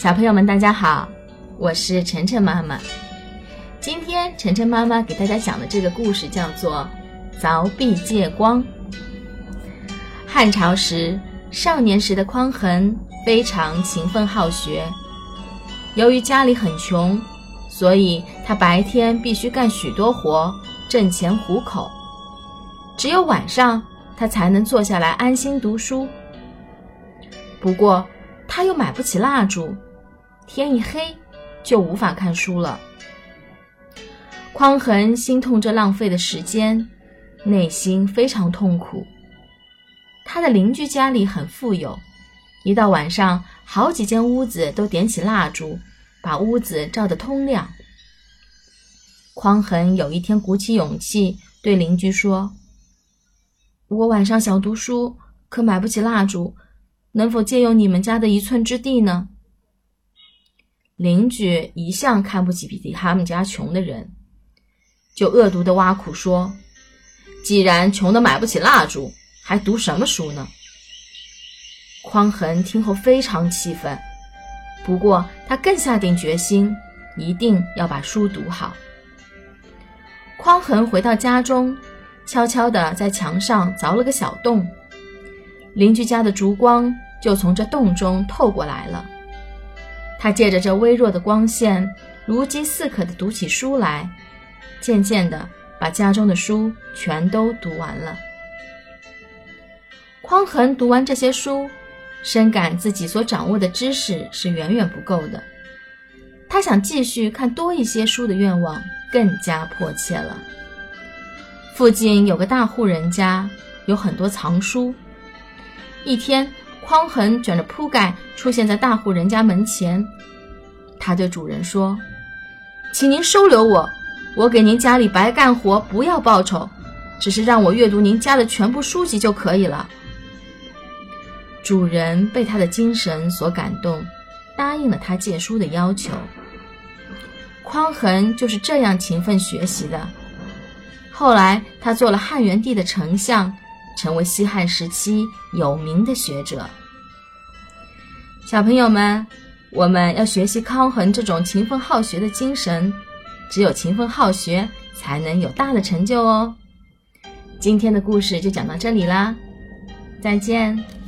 小朋友们，大家好，我是晨晨妈妈。今天晨晨妈妈给大家讲的这个故事叫做《凿壁借光》。汉朝时，少年时的匡衡非常勤奋好学。由于家里很穷，所以他白天必须干许多活，挣钱糊口。只有晚上，他才能坐下来安心读书。不过，他又买不起蜡烛，天一黑就无法看书了。匡衡心痛这浪费的时间，内心非常痛苦。他的邻居家里很富有，一到晚上，好几间屋子都点起蜡烛，把屋子照得通亮。匡衡有一天鼓起勇气对邻居说：“我晚上想读书，可买不起蜡烛。”能否借用你们家的一寸之地呢？邻居一向看不起比他们家穷的人，就恶毒的挖苦说：“既然穷的买不起蜡烛，还读什么书呢？”匡衡听后非常气愤，不过他更下定决心，一定要把书读好。匡衡回到家中，悄悄地在墙上凿了个小洞。邻居家的烛光就从这洞中透过来了。他借着这微弱的光线，如饥似渴地读起书来，渐渐地把家中的书全都读完了。匡衡读完这些书，深感自己所掌握的知识是远远不够的，他想继续看多一些书的愿望更加迫切了。附近有个大户人家，有很多藏书。一天，匡衡卷着铺盖出现在大户人家门前。他对主人说：“请您收留我，我给您家里白干活，不要报酬，只是让我阅读您家的全部书籍就可以了。”主人被他的精神所感动，答应了他借书的要求。匡衡就是这样勤奋学习的。后来，他做了汉元帝的丞相。成为西汉时期有名的学者。小朋友们，我们要学习康衡这种勤奋好学的精神，只有勤奋好学，才能有大的成就哦。今天的故事就讲到这里啦，再见。